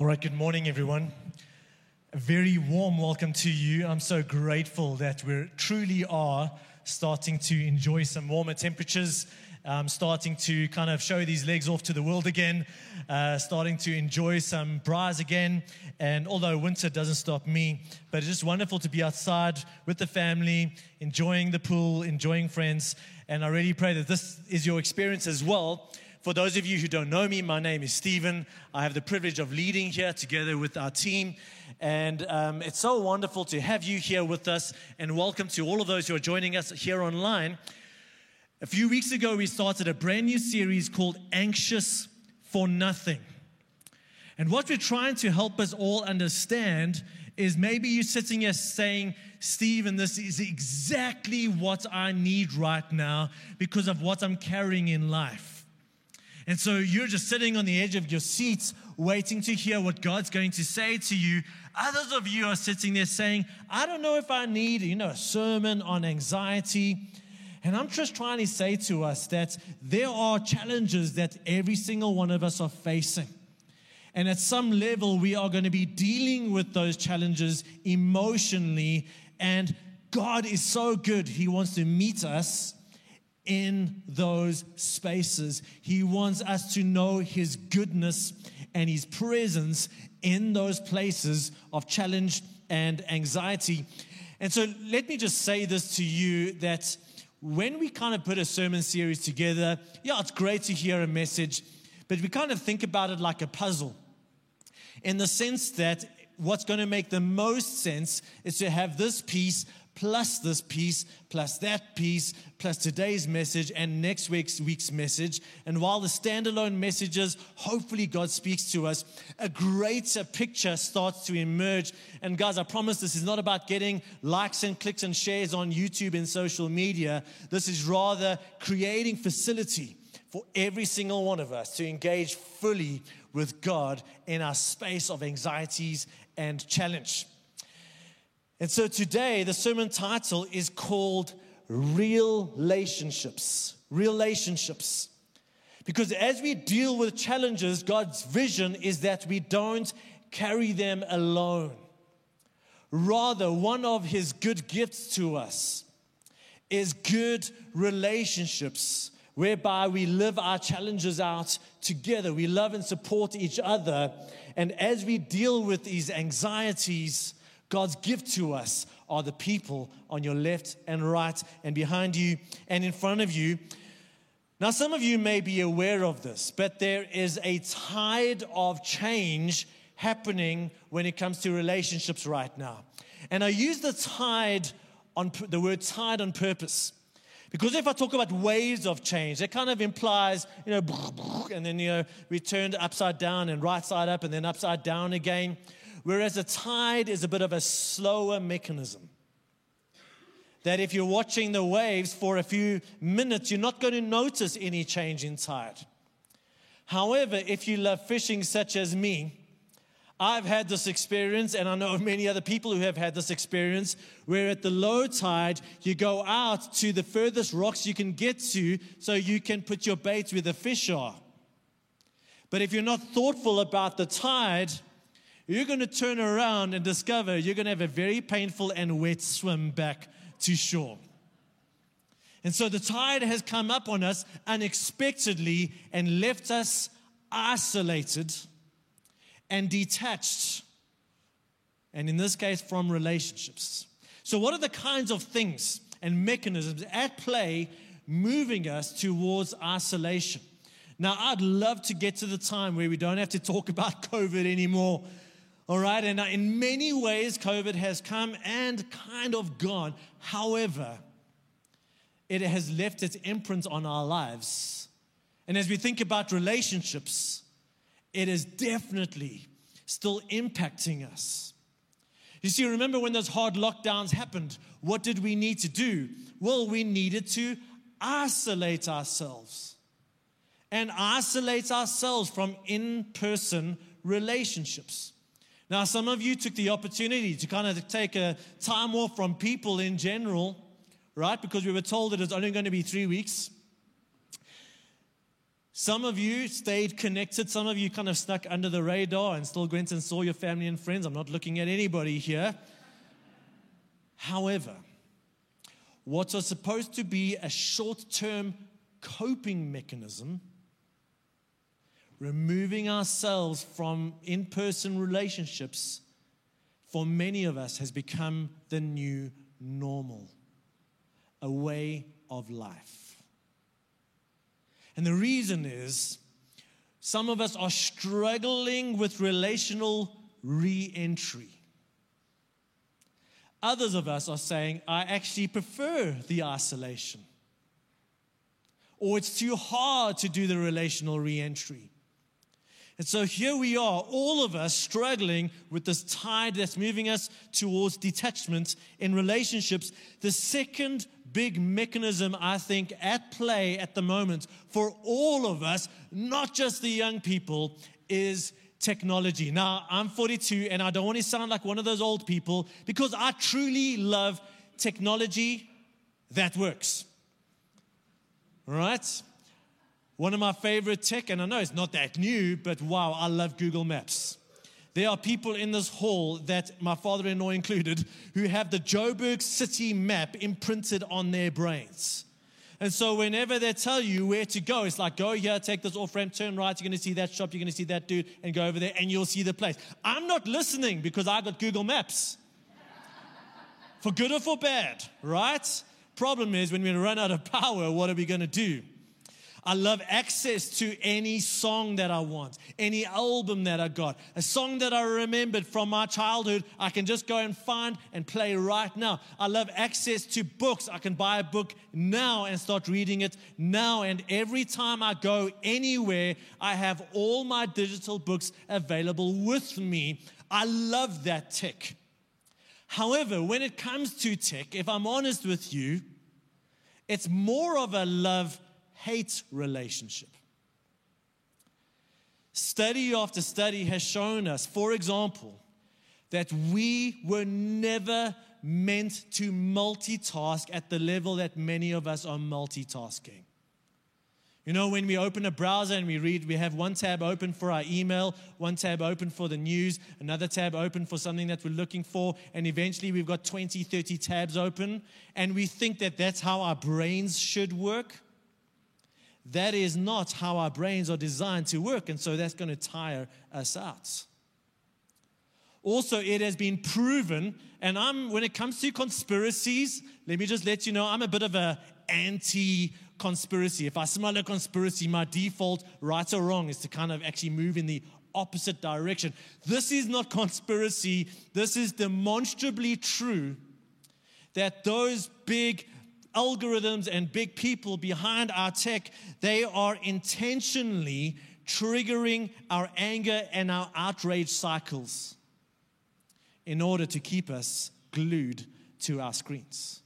All right, good morning, everyone. A very warm welcome to you. I'm so grateful that we truly are starting to enjoy some warmer temperatures, um, starting to kind of show these legs off to the world again, uh, starting to enjoy some braais again. And although winter doesn't stop me, but it's just wonderful to be outside with the family, enjoying the pool, enjoying friends. And I really pray that this is your experience as well. For those of you who don't know me, my name is Stephen. I have the privilege of leading here together with our team. And um, it's so wonderful to have you here with us. And welcome to all of those who are joining us here online. A few weeks ago, we started a brand new series called Anxious for Nothing. And what we're trying to help us all understand is maybe you're sitting here saying, Stephen, this is exactly what I need right now because of what I'm carrying in life. And so you're just sitting on the edge of your seats, waiting to hear what God's going to say to you. Others of you are sitting there saying, I don't know if I need, you know, a sermon on anxiety. And I'm just trying to say to us that there are challenges that every single one of us are facing. And at some level, we are going to be dealing with those challenges emotionally. And God is so good. He wants to meet us in those spaces. He wants us to know His goodness and His presence in those places of challenge and anxiety. And so, let me just say this to you that when we kind of put a sermon series together, yeah, it's great to hear a message, but we kind of think about it like a puzzle in the sense that what's going to make the most sense is to have this piece plus this piece, plus that piece, plus today's message and next week's week's message. And while the standalone messages, hopefully God speaks to us, a greater picture starts to emerge. And guys, I promise this is not about getting likes and clicks and shares on YouTube and social media. This is rather creating facility for every single one of us to engage fully with God in our space of anxieties and challenge. And so today, the sermon title is called Real Relationships. Relationships. Because as we deal with challenges, God's vision is that we don't carry them alone. Rather, one of His good gifts to us is good relationships whereby we live our challenges out together. We love and support each other. And as we deal with these anxieties, God's gift to us are the people on your left and right and behind you and in front of you. Now, some of you may be aware of this, but there is a tide of change happening when it comes to relationships right now. And I use the tide on the word tide on purpose. Because if I talk about waves of change, it kind of implies, you know, and then, you know, we turned upside down and right side up and then upside down again whereas a tide is a bit of a slower mechanism. That if you're watching the waves for a few minutes, you're not going to notice any change in tide. However, if you love fishing, such as me, I've had this experience, and I know many other people who have had this experience, where at the low tide, you go out to the furthest rocks you can get to so you can put your bait where the fish are. But if you're not thoughtful about the tide, you're going to turn around and discover you're going to have a very painful and wet swim back to shore. And so the tide has come up on us unexpectedly and left us isolated and detached. And in this case, from relationships. So, what are the kinds of things and mechanisms at play moving us towards isolation? Now, I'd love to get to the time where we don't have to talk about COVID anymore all right, and uh, in many ways, COVID has come and kind of gone. However, it has left its imprint on our lives. And as we think about relationships, it is definitely still impacting us. You see, remember when those hard lockdowns happened, what did we need to do? Well, we needed to isolate ourselves and isolate ourselves from in person relationships. Now, some of you took the opportunity to kind of take a time off from people in general, right? Because we were told that it's only going to be three weeks. Some of you stayed connected. Some of you kind of stuck under the radar and still went and saw your family and friends. I'm not looking at anybody here. However, what was supposed to be a short term coping mechanism, removing ourselves from in person relationships, for many of us has become the new normal, a way of life. And the reason is some of us are struggling with relational re entry. Others of us are saying, I actually prefer the isolation. Or it's too hard to do the relational re entry. And so here we are, all of us struggling with this tide that's moving us towards detachment in relationships. The second big mechanism, I think, at play at the moment for all of us, not just the young people, is technology. Now, I'm 42 and I don't want to sound like one of those old people because I truly love technology that works. Right? One of my favorite tech, and I know it's not that new, but wow, I love Google Maps. There are people in this hall that, my father in law included, who have the Joburg city map imprinted on their brains. And so, whenever they tell you where to go, it's like, go here, take this off ramp, turn right, you're going to see that shop, you're going to see that dude, and go over there, and you'll see the place. I'm not listening because I got Google Maps. for good or for bad, right? Problem is, when we run out of power, what are we going to do? I love access to any song that I want, any album that I got, a song that I remembered from my childhood, I can just go and find and play right now. I love access to books. I can buy a book now and start reading it now. And every time I go anywhere, I have all my digital books available with me. I love that tech. However, when it comes to tech, if I'm honest with you, it's more of a love hate relationship. Study after study has shown us, for example, that we were never meant to multitask at the level that many of us are multitasking. You know, when we open a browser and we read, we have one tab open for our email, one tab open for the news, another tab open for something that we're looking for, and eventually we've got 20, 30 tabs open, and we think that that's how our brains should work. That is not how our brains are designed to work, and so that's going to tire us out. Also, it has been proven, and I'm when it comes to conspiracies, let me just let you know I'm a bit of a anti conspiracy. If I smell a conspiracy, my default, right or wrong, is to kind of actually move in the opposite direction. This is not conspiracy. This is demonstrably true that those big algorithms and big people behind our tech, they are intentionally triggering our anger and our outrage cycles in order to keep us glued to our screens.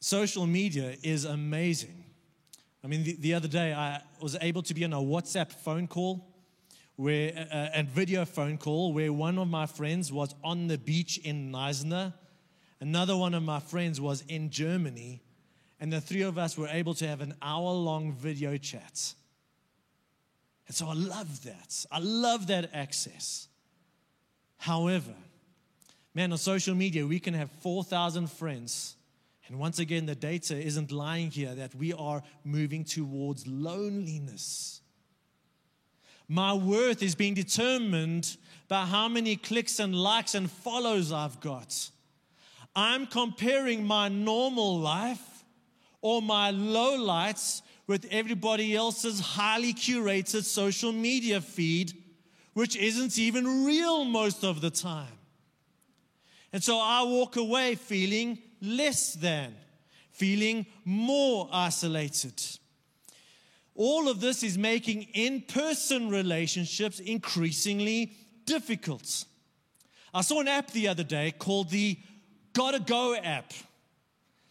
Social media is amazing. I mean, the, the other day I was able to be on a WhatsApp phone call where uh, uh, a, a video phone call where one of my friends was on the beach in Knysna Another one of my friends was in Germany, and the three of us were able to have an hour long video chat. And so I love that. I love that access. However, man, on social media, we can have 4,000 friends. And once again, the data isn't lying here that we are moving towards loneliness. My worth is being determined by how many clicks and likes and follows I've got. I'm comparing my normal life or my lowlights with everybody else's highly curated social media feed, which isn't even real most of the time. And so I walk away feeling less than, feeling more isolated. All of this is making in person relationships increasingly difficult. I saw an app the other day called the Gotta Go app.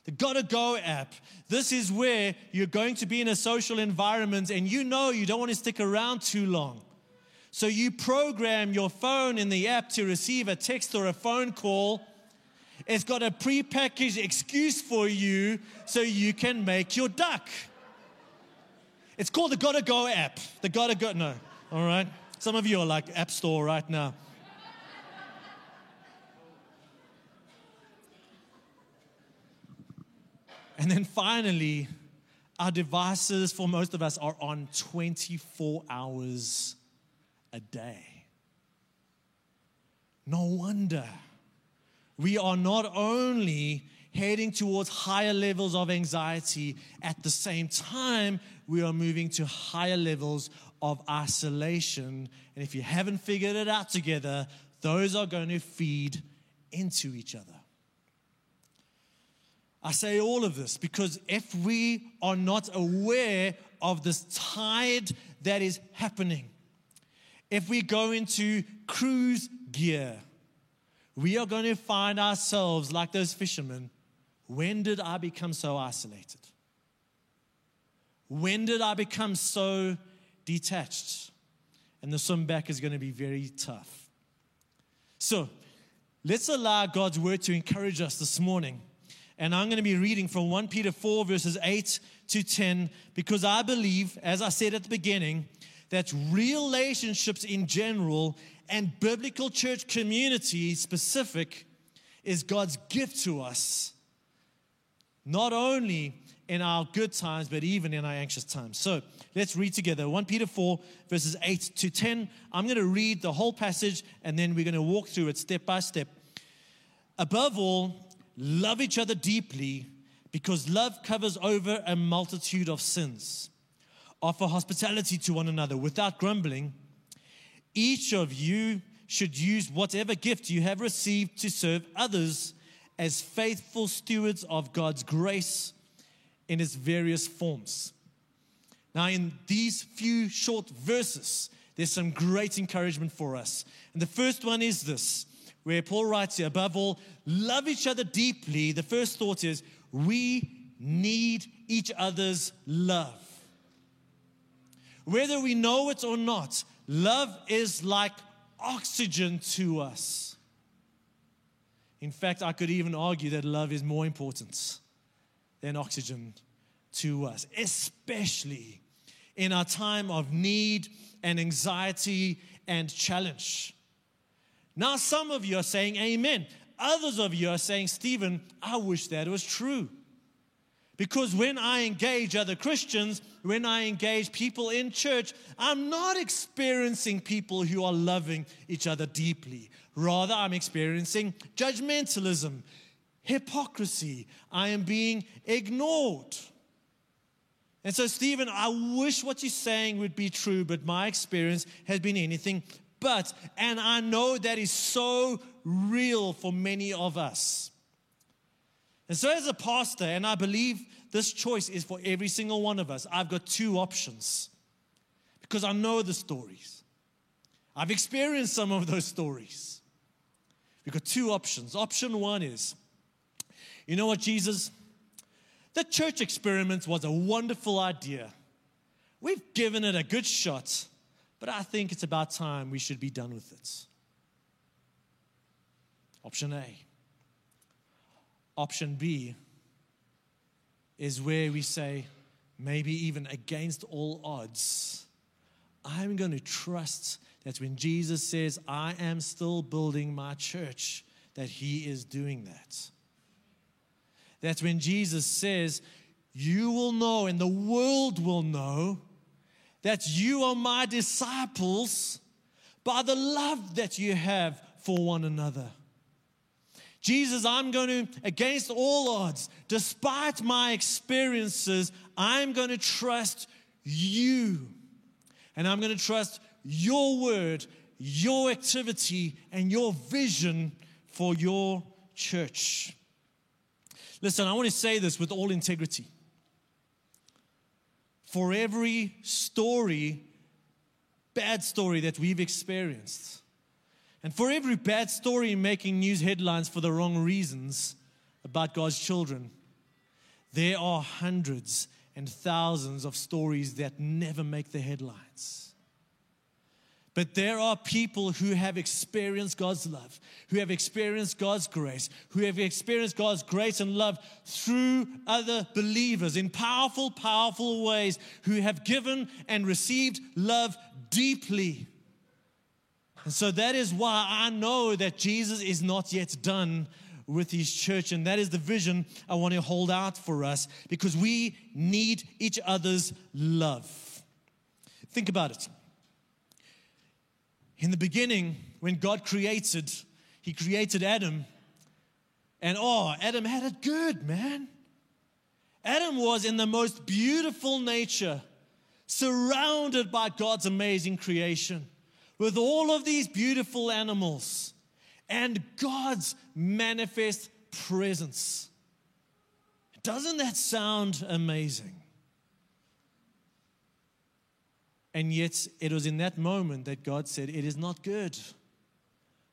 The Gotta Go app. This is where you're going to be in a social environment and you know you don't want to stick around too long. So you program your phone in the app to receive a text or a phone call. It's got a prepackaged excuse for you so you can make your duck. It's called the Gotta Go app. The Gotta Go, no, all right? Some of you are like App Store right now. And then finally, our devices for most of us are on 24 hours a day. No wonder we are not only heading towards higher levels of anxiety, at the same time, we are moving to higher levels of isolation. And if you haven't figured it out together, those are going to feed into each other. I say all of this because if we are not aware of this tide that is happening, if we go into cruise gear, we are going to find ourselves like those fishermen. When did I become so isolated? When did I become so detached? And the swim back is going to be very tough. So, let's allow God's word to encourage us this morning and I'm going to be reading from 1 Peter 4, verses 8 to 10, because I believe, as I said at the beginning, that relationships in general and biblical church community specific is God's gift to us, not only in our good times, but even in our anxious times. So let's read together 1 Peter 4, verses 8 to 10. I'm going to read the whole passage and then we're going to walk through it step by step. Above all, Love each other deeply because love covers over a multitude of sins. Offer hospitality to one another without grumbling. Each of you should use whatever gift you have received to serve others as faithful stewards of God's grace in its various forms. Now, in these few short verses, there's some great encouragement for us. And the first one is this where Paul writes here, above all, love each other deeply. The first thought is, we need each other's love. Whether we know it or not, love is like oxygen to us. In fact, I could even argue that love is more important than oxygen to us, especially in our time of need and anxiety and challenge. Now, some of you are saying amen. Others of you are saying, Stephen, I wish that was true. Because when I engage other Christians, when I engage people in church, I'm not experiencing people who are loving each other deeply. Rather, I'm experiencing judgmentalism, hypocrisy. I am being ignored. And so, Stephen, I wish what you're saying would be true, but my experience has been anything but, and I know that is so real for many of us. And so, as a pastor, and I believe this choice is for every single one of us, I've got two options because I know the stories. I've experienced some of those stories. We've got two options. Option one is you know what, Jesus? The church experiment was a wonderful idea. We've given it a good shot but I think it's about time we should be done with it. Option A. Option B is where we say, maybe even against all odds, I'm going to trust that when Jesus says, I am still building my church, that he is doing that. That when Jesus says, You will know and the world will know that you are my disciples by the love that you have for one another. Jesus, I'm going to, against all odds, despite my experiences, I'm going to trust you. And I'm going to trust your word, your activity, and your vision for your church. Listen, I want to say this with all integrity for every story, bad story that we've experienced. And for every bad story making news headlines for the wrong reasons about God's children, there are hundreds and thousands of stories that never make the headlines. But there are people who have experienced God's love, who have experienced God's grace, who have experienced God's grace and love through other believers in powerful, powerful ways, who have given and received love deeply. And so that is why I know that Jesus is not yet done with his church. And that is the vision I want to hold out for us because we need each other's love. Think about it. In the beginning, when God created, He created Adam. And oh, Adam had it good, man. Adam was in the most beautiful nature, surrounded by God's amazing creation, with all of these beautiful animals and God's manifest presence. Doesn't that sound amazing? And yet, it was in that moment that God said, It is not good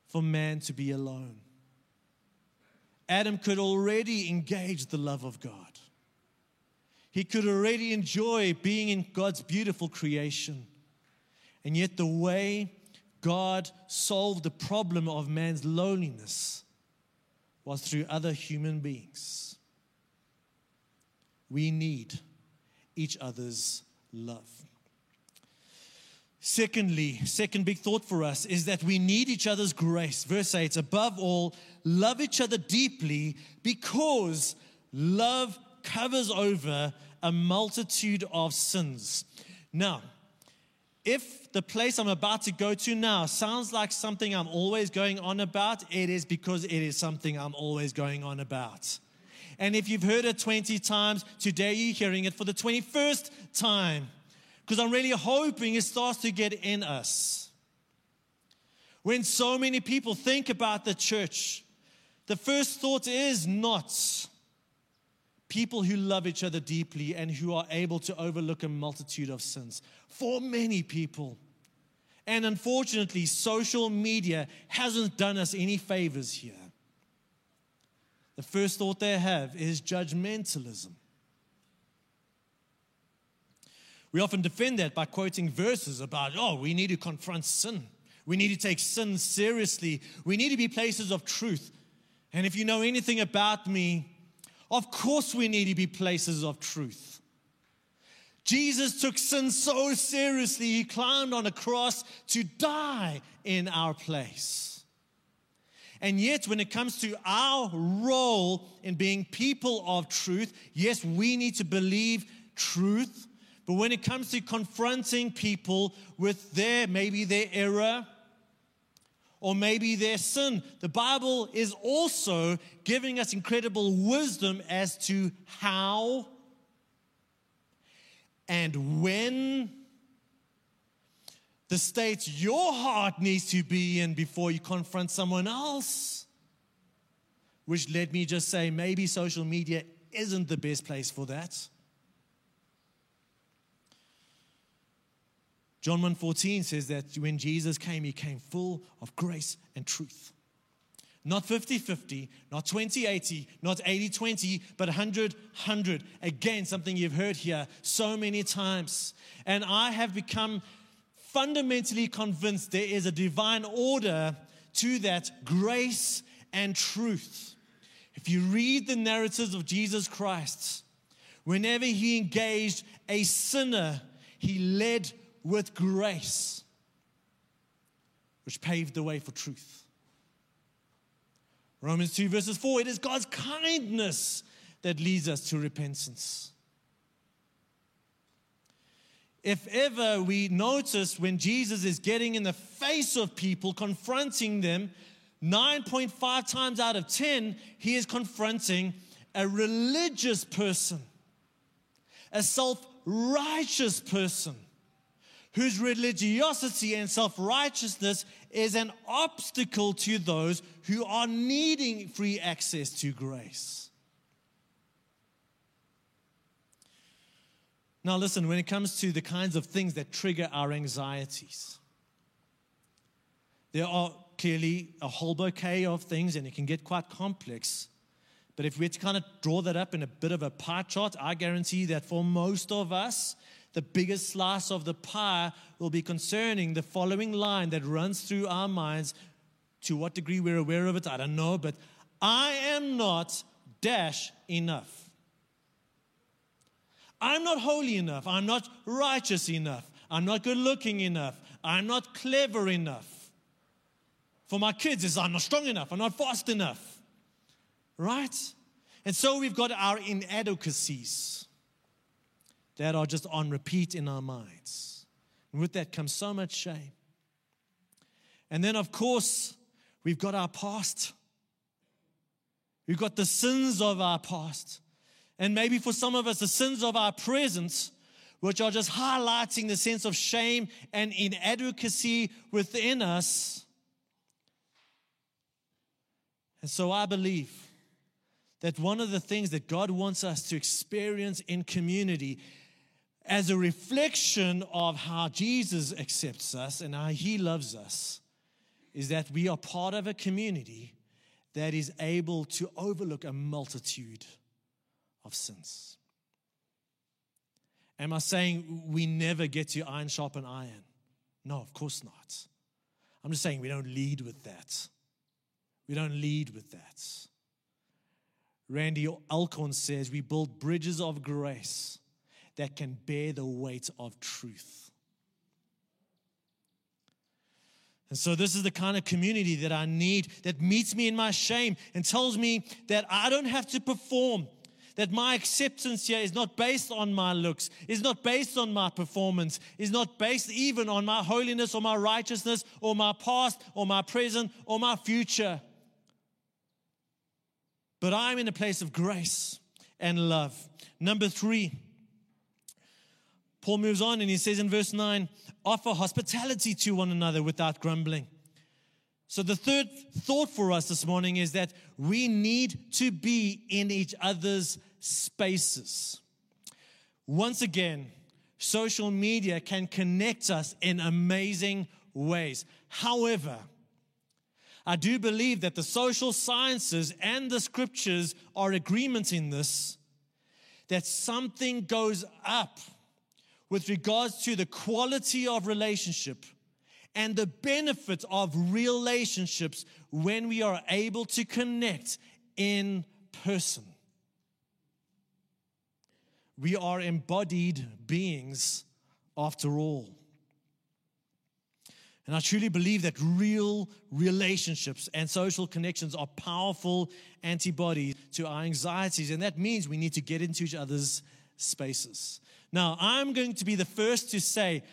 for man to be alone. Adam could already engage the love of God. He could already enjoy being in God's beautiful creation. And yet, the way God solved the problem of man's loneliness was through other human beings. We need each other's love. Secondly, second big thought for us is that we need each other's grace. Verse 8 above all, love each other deeply because love covers over a multitude of sins. Now, if the place I'm about to go to now sounds like something I'm always going on about, it is because it is something I'm always going on about. And if you've heard it 20 times, today you're hearing it for the 21st time because I'm really hoping it starts to get in us. When so many people think about the church, the first thought is not people who love each other deeply and who are able to overlook a multitude of sins. For many people, and unfortunately, social media hasn't done us any favors here. The first thought they have is judgmentalism. We often defend that by quoting verses about, oh, we need to confront sin. We need to take sin seriously. We need to be places of truth. And if you know anything about me, of course we need to be places of truth. Jesus took sin so seriously, he climbed on a cross to die in our place. And yet, when it comes to our role in being people of truth, yes, we need to believe truth. But when it comes to confronting people with their, maybe their error, or maybe their sin. The Bible is also giving us incredible wisdom as to how and when the state your heart needs to be in before you confront someone else. Which let me just say, maybe social media isn't the best place for that. John 1:14 says that when Jesus came, he came full of grace and truth. Not 50-50, not 20-80, not 80-20, but 100-100. Again, something you've heard here so many times. And I have become fundamentally convinced there is a divine order to that grace and truth. If you read the narratives of Jesus Christ, whenever he engaged a sinner, he led with grace, which paved the way for truth. Romans 2, verses 4 it is God's kindness that leads us to repentance. If ever we notice when Jesus is getting in the face of people, confronting them, 9.5 times out of 10, he is confronting a religious person, a self righteous person whose religiosity and self righteousness is an obstacle to those who are needing free access to grace. Now, listen, when it comes to the kinds of things that trigger our anxieties, there are clearly a whole bouquet of things, and it can get quite complex. But if we had to kind of draw that up in a bit of a pie chart, I guarantee that for most of us, the biggest slice of the pie will be concerning the following line that runs through our minds. To what degree we're aware of it, I don't know, but I am not dash enough. I'm not holy enough. I'm not righteous enough. I'm not good looking enough. I'm not clever enough. For my kids, is I'm not strong enough. I'm not fast enough. Right? And so we've got our inadequacies that are just on repeat in our minds. And with that comes so much shame. And then, of course, we've got our past. We've got the sins of our past. And maybe for some of us, the sins of our present, which are just highlighting the sense of shame and inadequacy within us. And so I believe that one of the things that God wants us to experience in community as a reflection of how Jesus accepts us and how he loves us is that we are part of a community that is able to overlook a multitude of sins. Am I saying we never get to iron sharpen iron? No, of course not. I'm just saying we don't lead with that. We don't lead with that. Randy Alcorn says we build bridges of grace that can bear the weight of truth. And so, this is the kind of community that I need that meets me in my shame and tells me that I don't have to perform, that my acceptance here is not based on my looks, is not based on my performance, is not based even on my holiness or my righteousness or my past or my present or my future. But I'm in a place of grace and love. Number three, Paul moves on and he says in verse 9, offer hospitality to one another without grumbling. So, the third thought for us this morning is that we need to be in each other's spaces. Once again, social media can connect us in amazing ways. However, I do believe that the social sciences and the scriptures are agreement in this that something goes up with regards to the quality of relationship and the benefit of relationships when we are able to connect in person. We are embodied beings after all. And I truly believe that real relationships and social connections are powerful antibodies to our anxieties. And that means we need to get into each other's spaces. Now, I'm going to be the first to say,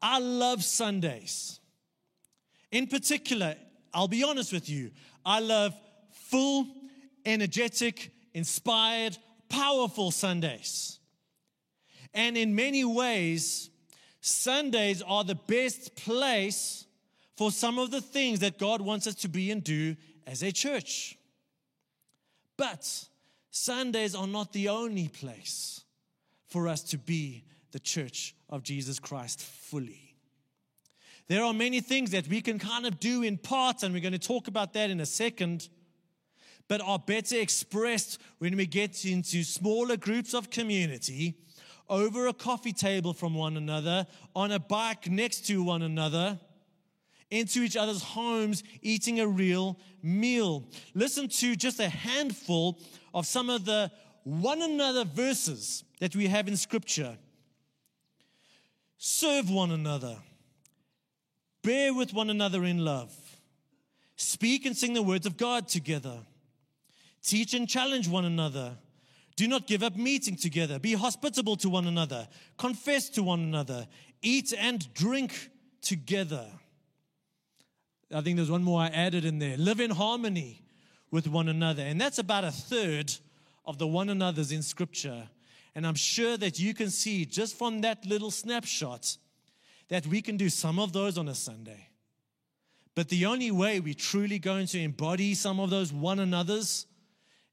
I love Sundays. In particular, I'll be honest with you, I love full, energetic, inspired, powerful Sundays. And in many ways, Sundays are the best place for some of the things that God wants us to be and do as a church. But Sundays are not the only place for us to be the church of Jesus Christ fully. There are many things that we can kind of do in parts, and we're going to talk about that in a second, but are better expressed when we get into smaller groups of community, over a coffee table from one another, on a bike next to one another, into each other's homes, eating a real meal. Listen to just a handful of some of the one another verses that we have in Scripture. Serve one another. Bear with one another in love. Speak and sing the words of God together. Teach and challenge one another. Do not give up meeting together. Be hospitable to one another. Confess to one another. Eat and drink together. I think there's one more I added in there. Live in harmony with one another. And that's about a third of the one another's in Scripture. And I'm sure that you can see just from that little snapshot that we can do some of those on a Sunday. But the only way we're truly going to embody some of those one another's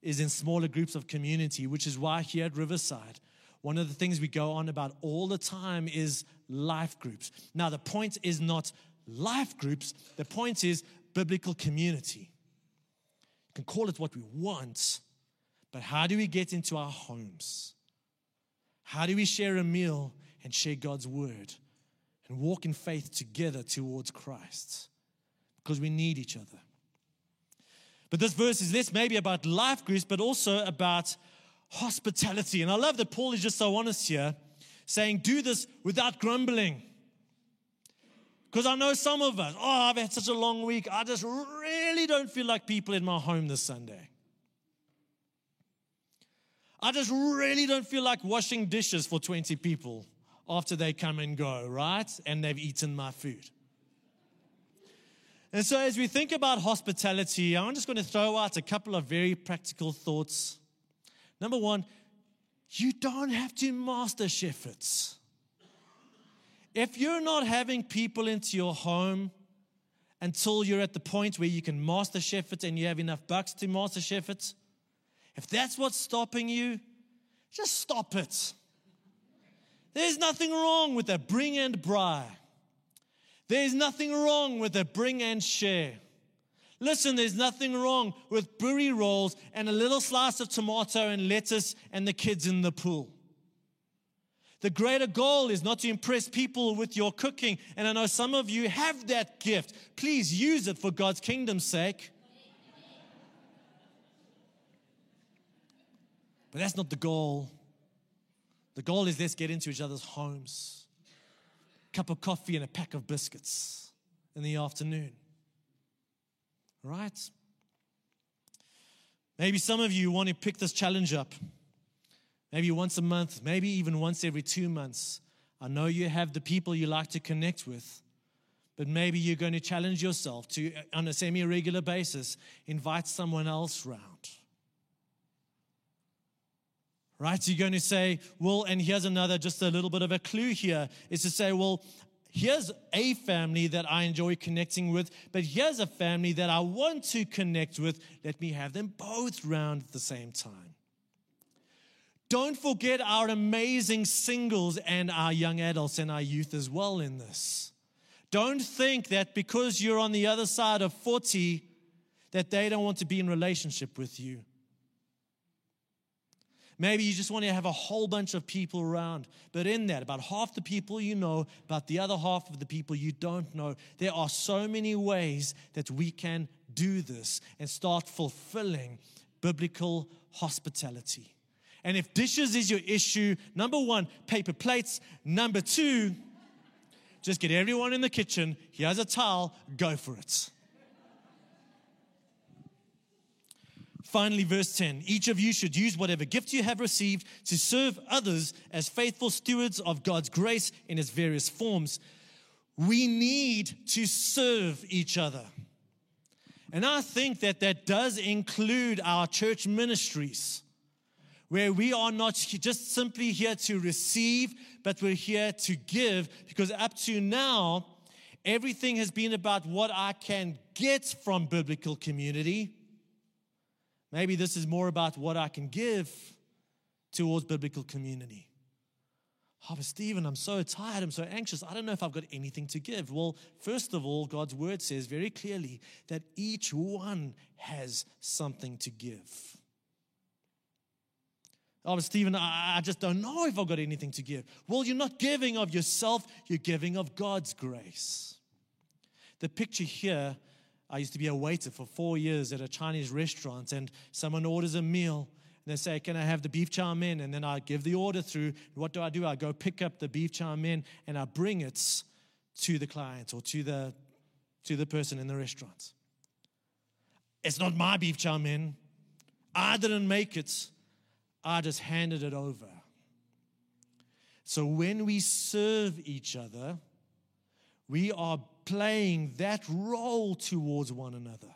is in smaller groups of community, which is why here at Riverside, one of the things we go on about all the time is life groups. Now, the point is not life groups, the point is biblical community. You can call it what we want, but how do we get into our homes? How do we share a meal and share God's word and walk in faith together towards Christ because we need each other. But this verse is less maybe about life groups, but also about hospitality. And I love that Paul is just so honest here, saying, Do this without grumbling. Because I know some of us, oh, I've had such a long week. I just really don't feel like people in my home this Sunday. I just really don't feel like washing dishes for 20 people after they come and go, right? And they've eaten my food. And so, as we think about hospitality, I'm just going to throw out a couple of very practical thoughts. Number one, you don't have to master chef it. If you're not having people into your home until you're at the point where you can master chef it and you have enough bucks to master chef it, if that's what's stopping you, just stop it. There's nothing wrong with a bring and braai. There's nothing wrong with a bring and share. Listen, there's nothing wrong with boerie rolls and a little slice of tomato and lettuce and the kids in the pool. The greater goal is not to impress people with your cooking. And I know some of you have that gift. Please use it for God's kingdom's sake. But that's not the goal. The goal is let's get into each other's homes. Cup of coffee and a pack of biscuits in the afternoon. Right? Maybe some of you want to pick this challenge up. Maybe once a month, maybe even once every two months. I know you have the people you like to connect with, but maybe you're going to challenge yourself to, on a semi regular basis, invite someone else round right? So you're going to say, well, and here's another, just a little bit of a clue here is to say, well, here's a family that I enjoy connecting with, but here's a family that I want to connect with. Let me have them both round at the same time. Don't forget our amazing singles and our young adults and our youth as well in this. Don't think that because you're on the other side of 40 that they don't want to be in relationship with you. Maybe you just want to have a whole bunch of people around. But in that, about half the people you know, about the other half of the people you don't know, there are so many ways that we can do this and start fulfilling biblical hospitality. And if dishes is your issue, number one, paper plates. Number two, just get everyone in the kitchen. Here's a towel, go for it. Finally, verse 10 each of you should use whatever gift you have received to serve others as faithful stewards of God's grace in its various forms. We need to serve each other. And I think that that does include our church ministries, where we are not just simply here to receive, but we're here to give, because up to now, everything has been about what I can get from biblical community Maybe this is more about what I can give towards biblical community. Oh, but Stephen, I'm so tired. I'm so anxious. I don't know if I've got anything to give. Well, first of all, God's word says very clearly that each one has something to give. Oh, but Stephen, I just don't know if I've got anything to give. Well, you're not giving of yourself, you're giving of God's grace. The picture here I used to be a waiter for four years at a Chinese restaurant, and someone orders a meal. And they say, Can I have the beef chow mein? And then I give the order through. What do I do? I go pick up the beef chow mein and I bring it to the client or to the, to the person in the restaurant. It's not my beef chow mein. I didn't make it, I just handed it over. So when we serve each other, we are playing that role towards one another.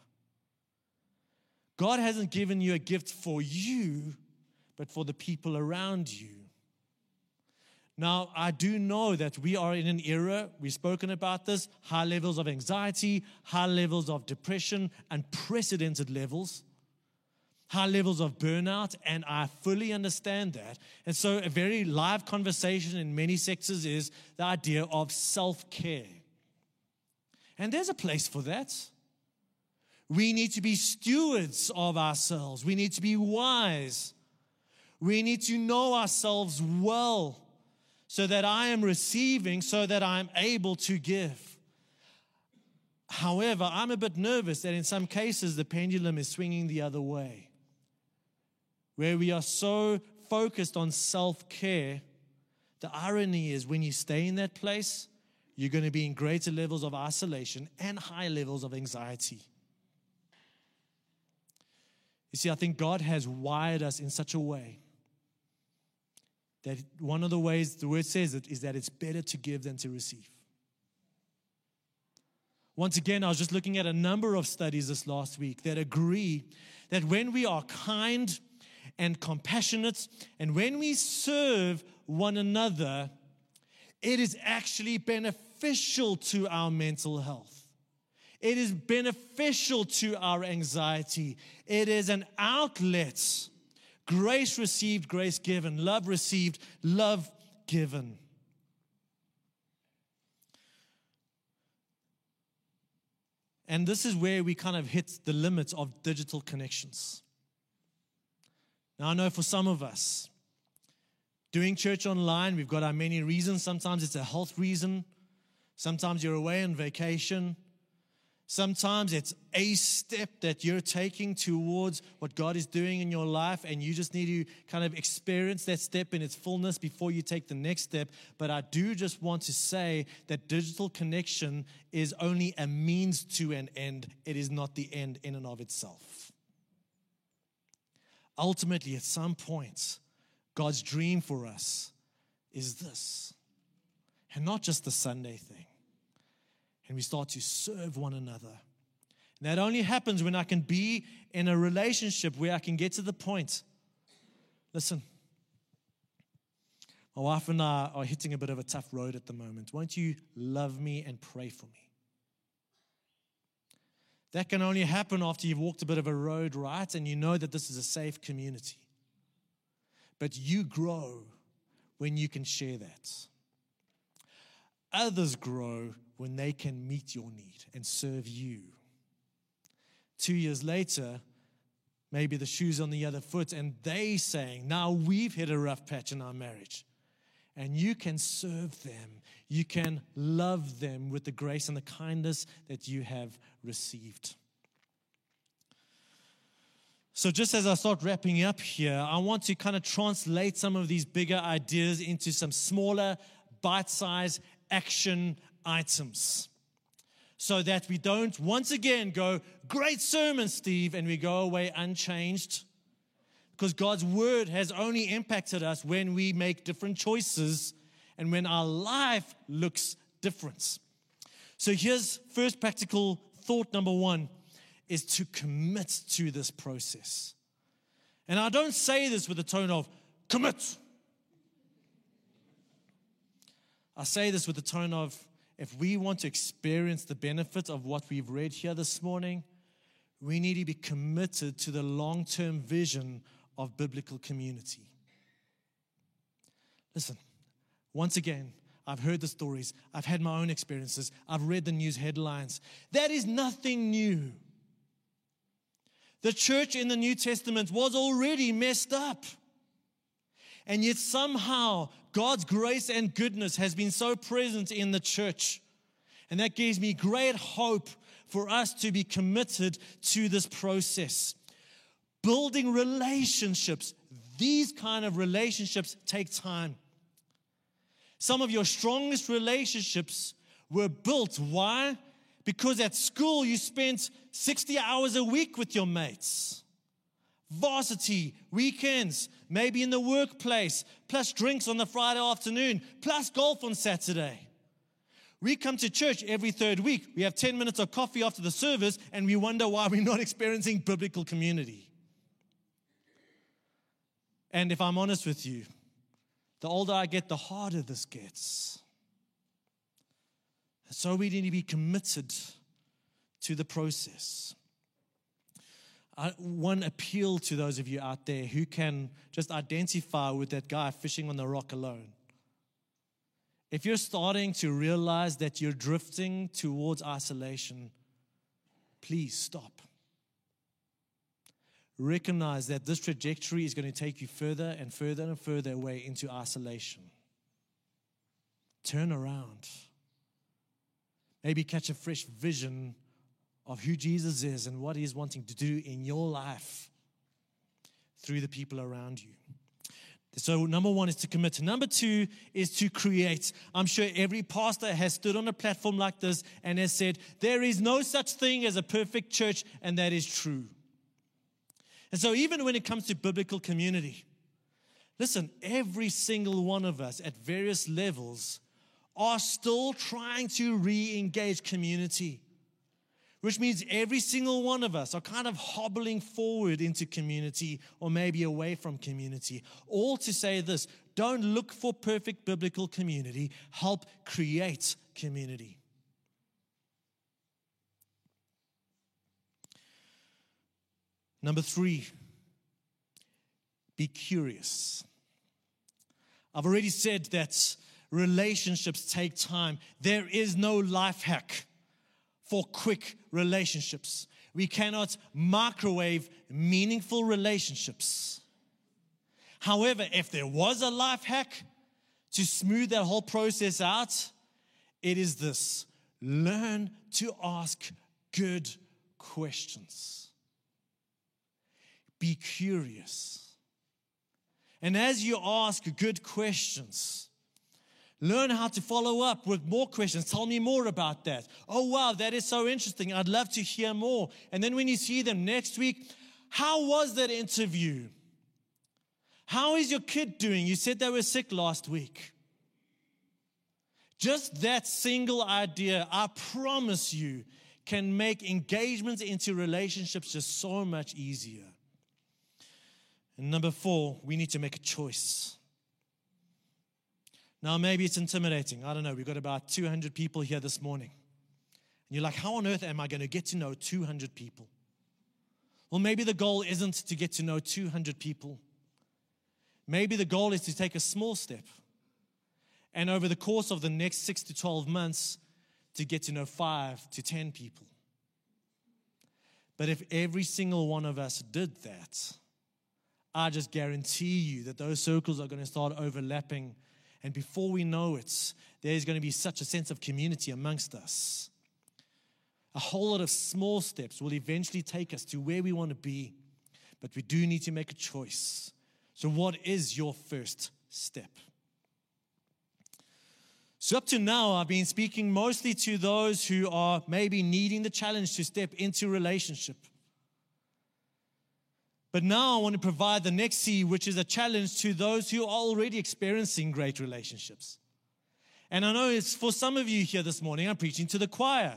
God hasn't given you a gift for you, but for the people around you. Now, I do know that we are in an era, we've spoken about this, high levels of anxiety, high levels of depression, unprecedented levels, high levels of burnout, and I fully understand that. And so, a very live conversation in many sectors is the idea of self care. And there's a place for that. We need to be stewards of ourselves. We need to be wise. We need to know ourselves well so that I am receiving, so that I'm able to give. However, I'm a bit nervous that in some cases the pendulum is swinging the other way, where we are so focused on self care. The irony is when you stay in that place, you're going to be in greater levels of isolation and high levels of anxiety. You see, I think God has wired us in such a way that one of the ways the word says it is that it's better to give than to receive. Once again, I was just looking at a number of studies this last week that agree that when we are kind and compassionate and when we serve one another, it is actually beneficial to our mental health. It is beneficial to our anxiety. It is an outlet. Grace received, grace given. Love received, love given. And this is where we kind of hit the limits of digital connections. Now, I know for some of us, doing church online, we've got our many reasons. Sometimes it's a health reason, sometimes you're away on vacation. Sometimes it's a step that you're taking towards what God is doing in your life, and you just need to kind of experience that step in its fullness before you take the next step. But I do just want to say that digital connection is only a means to an end, it is not the end in and of itself. Ultimately, at some point, God's dream for us is this, and not just the Sunday thing and we start to serve one another. And that only happens when I can be in a relationship where I can get to the point. Listen, my wife and I are hitting a bit of a tough road at the moment. Won't you love me and pray for me? That can only happen after you've walked a bit of a road right and you know that this is a safe community. But you grow when you can share that. Others grow when they can meet your need and serve you. Two years later, maybe the shoe's on the other foot, and they saying, Now we've hit a rough patch in our marriage. And you can serve them. You can love them with the grace and the kindness that you have received. So, just as I start wrapping up here, I want to kind of translate some of these bigger ideas into some smaller, bite sized action items so that we don't once again go, Great sermon, Steve, and we go away unchanged. Because God's word has only impacted us when we make different choices and when our life looks different. So here's first practical thought number one is to commit to this process. And I don't say this with a tone of commit. I say this with the tone of if we want to experience the benefit of what we've read here this morning, we need to be committed to the long term vision of biblical community. Listen, once again, I've heard the stories, I've had my own experiences, I've read the news headlines. That is nothing new. The church in the New Testament was already messed up. And yet, somehow, God's grace and goodness has been so present in the church. And that gives me great hope for us to be committed to this process. Building relationships, these kind of relationships take time. Some of your strongest relationships were built. Why? Because at school you spent 60 hours a week with your mates varsity, weekends, maybe in the workplace, plus drinks on the Friday afternoon, plus golf on Saturday. We come to church every third week. We have 10 minutes of coffee after the service, and we wonder why we're not experiencing biblical community. And if I'm honest with you, the older I get, the harder this gets. So we need to be committed to the process uh, one appeal to those of you out there who can just identify with that guy fishing on the rock alone. If you're starting to realize that you're drifting towards isolation, please stop. Recognize that this trajectory is going to take you further and further and further away into isolation. turn around. Maybe catch a fresh vision of who Jesus is and what he's wanting to do in your life through the people around you. So, number one is to commit. Number two is to create. I'm sure every pastor has stood on a platform like this and has said, There is no such thing as a perfect church, and that is true. And so, even when it comes to biblical community, listen, every single one of us at various levels are still trying to re engage community which means every single one of us are kind of hobbling forward into community or maybe away from community. All to say this don't look for perfect biblical community, help create community. Number three, be curious. I've already said that relationships take time. There is no life hack for quick relationships. We cannot microwave meaningful relationships. However, if there was a life hack to smooth that whole process out, it is this learn to ask good questions. Be curious. And as you ask good questions, Learn how to follow up with more questions. Tell me more about that. Oh, wow, that is so interesting. I'd love to hear more. And then when you see them next week, how was that interview? How is your kid doing? You said they were sick last week. Just that single idea, I promise you, can make engagements into relationships just so much easier. And number four, we need to make a choice. Now, maybe it's intimidating. I don't know. We've got about 200 people here this morning. And you're like, how on earth am I going to get to know 200 people? Well, maybe the goal isn't to get to know 200 people. Maybe the goal is to take a small step. And over the course of the next six to 12 months, to get to know five to 10 people. But if every single one of us did that, I just guarantee you that those circles are going to start overlapping and before we know it, there's going to be such a sense of community amongst us. A whole lot of small steps will eventually take us to where we want to be, but we do need to make a choice. So, what is your first step? So, up to now, I've been speaking mostly to those who are maybe needing the challenge to step into relationship. But now I want to provide the next C, which is a challenge to those who are already experiencing great relationships. And I know it's for some of you here this morning, I'm preaching to the choir.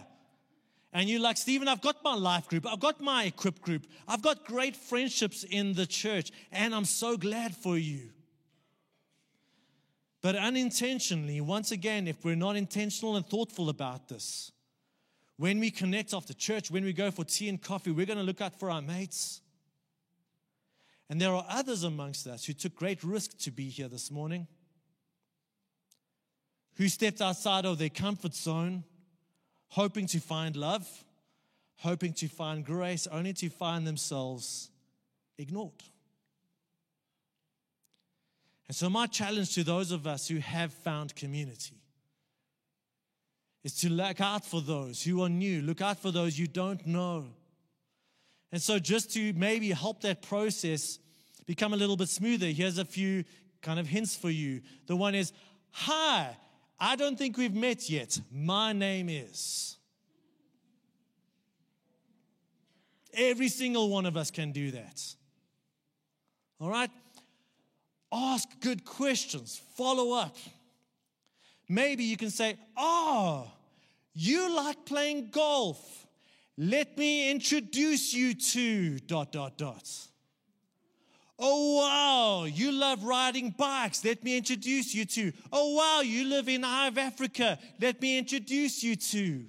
And you're like, Stephen, I've got my life group, I've got my equip group, I've got great friendships in the church, and I'm so glad for you. But unintentionally, once again, if we're not intentional and thoughtful about this, when we connect after church, when we go for tea and coffee, we're going to look out for our mates. And there are others amongst us who took great risk to be here this morning, who stepped outside of their comfort zone, hoping to find love, hoping to find grace, only to find themselves ignored. And so, my challenge to those of us who have found community is to look out for those who are new, look out for those you don't know. And so, just to maybe help that process become a little bit smoother, here's a few kind of hints for you. The one is, Hi, I don't think we've met yet. My name is. Every single one of us can do that. All right? Ask good questions, follow up. Maybe you can say, Oh, you like playing golf. Let me introduce you to dot, dot, dot. Oh, wow, you love riding bikes. Let me introduce you to. Oh, wow, you live in Hive Africa. Let me introduce you to.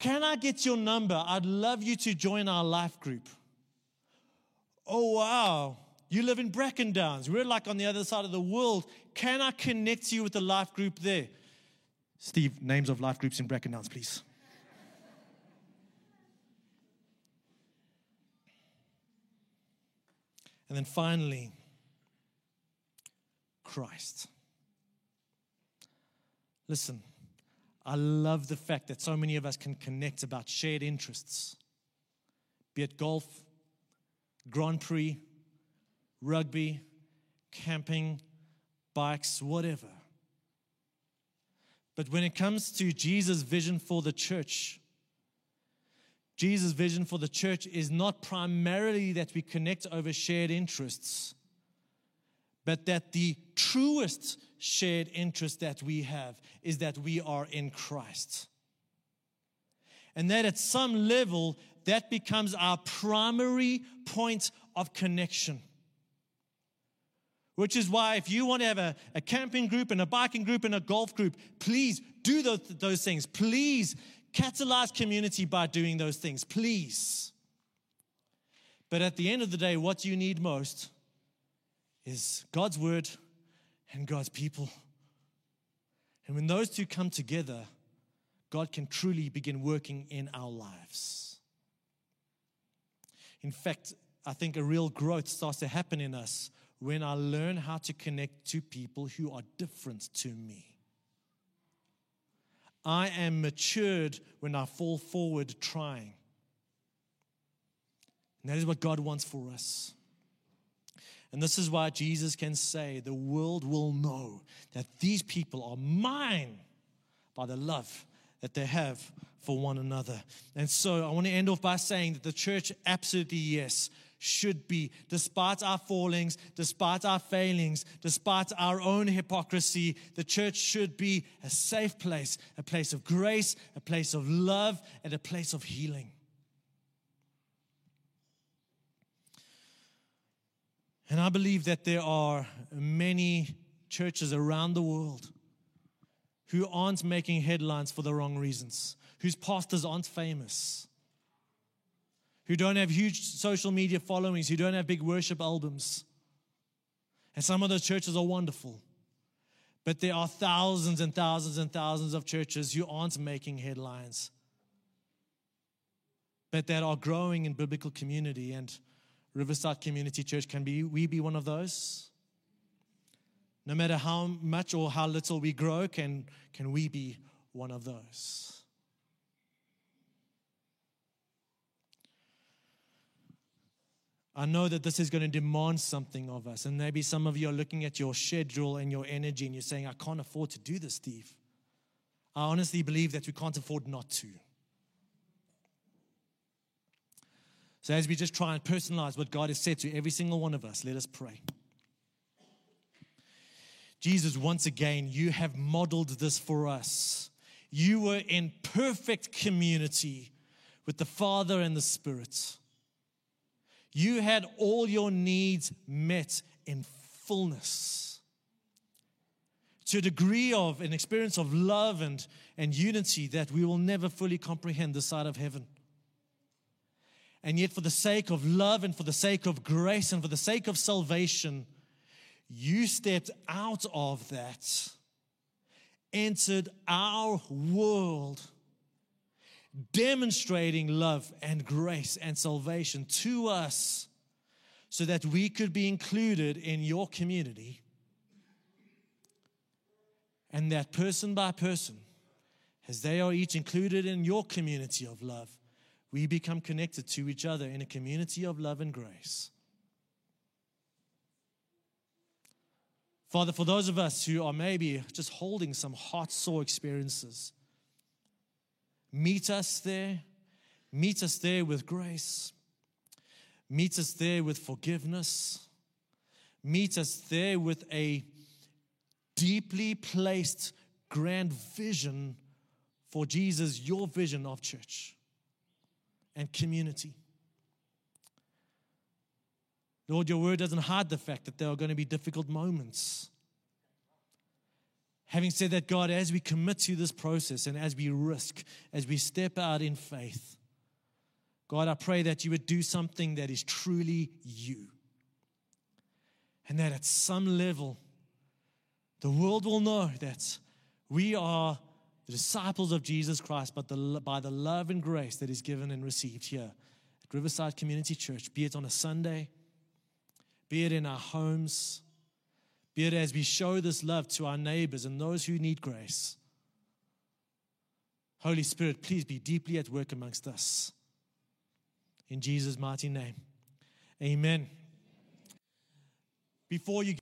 Can I get your number? I'd love you to join our life group. Oh, wow, you live in Bracken Downs. We're like on the other side of the world. Can I connect you with the life group there? Steve, names of life groups in Bracken Downs, please. And then finally, Christ. Listen, I love the fact that so many of us can connect about shared interests, be it golf, Grand Prix, rugby, camping, bikes, whatever. But when it comes to Jesus' vision for the church, Jesus' vision for the church is not primarily that we connect over shared interests, but that the truest shared interest that we have is that we are in Christ. And that at some level, that becomes our primary point of connection. Which is why, if you want to have a, a camping group and a biking group and a golf group, please do those, those things. Please catalyze community by doing those things. Please. But at the end of the day, what you need most is God's word and God's people. And when those two come together, God can truly begin working in our lives. In fact, I think a real growth starts to happen in us when I learn how to connect to people who are different to me. I am matured when I fall forward trying. And that is what God wants for us. And this is why Jesus can say, The world will know that these people are mine by the love that they have for one another. And so I want to end off by saying that the church, absolutely yes, should be, despite our fallings, despite our failings, despite our own hypocrisy, the church should be a safe place, a place of grace, a place of love, and a place of healing. And I believe that there are many churches around the world who aren't making headlines for the wrong reasons, whose pastors aren't famous, who don't have huge social media followings, who don't have big worship albums. And some of those churches are wonderful. But there are thousands and thousands and thousands of churches who aren't making headlines, but that are growing in biblical community. And Riverside Community Church, can be, we be one of those? No matter how much or how little we grow, can, can we be one of those? I know that this is going to demand something of us. And maybe some of you are looking at your schedule and your energy and you're saying, I can't afford to do this, Steve. I honestly believe that we can't afford not to. So, as we just try and personalize what God has said to every single one of us, let us pray. Jesus, once again, you have modeled this for us. You were in perfect community with the Father and the Spirit. You had all your needs met in fullness. To a degree of an experience of love and, and unity that we will never fully comprehend the side of heaven. And yet, for the sake of love and for the sake of grace and for the sake of salvation, you stepped out of that, entered our world, demonstrating love and grace and salvation to us so that we could be included in your community. And that person by person, as they are each included in your community of love, we become connected to each other in a community of love and grace. Father, for those of us who are maybe just holding some heart sore experiences, meet us there. Meet us there with grace. Meet us there with forgiveness. Meet us there with a deeply placed grand vision for Jesus, your vision of church and community. Lord, your word doesn't hide the fact that there are going to be difficult moments. Having said that, God, as we commit to this process and as we risk, as we step out in faith, God, I pray that you would do something that is truly you. And that at some level, the world will know that we are the disciples of Jesus Christ, but the, by the love and grace that is given and received here at Riverside Community Church, be it on a Sunday, be it in our homes, be it as we show this love to our neighbors and those who need grace. Holy Spirit, please be deeply at work amongst us. In Jesus' mighty name, amen. Before you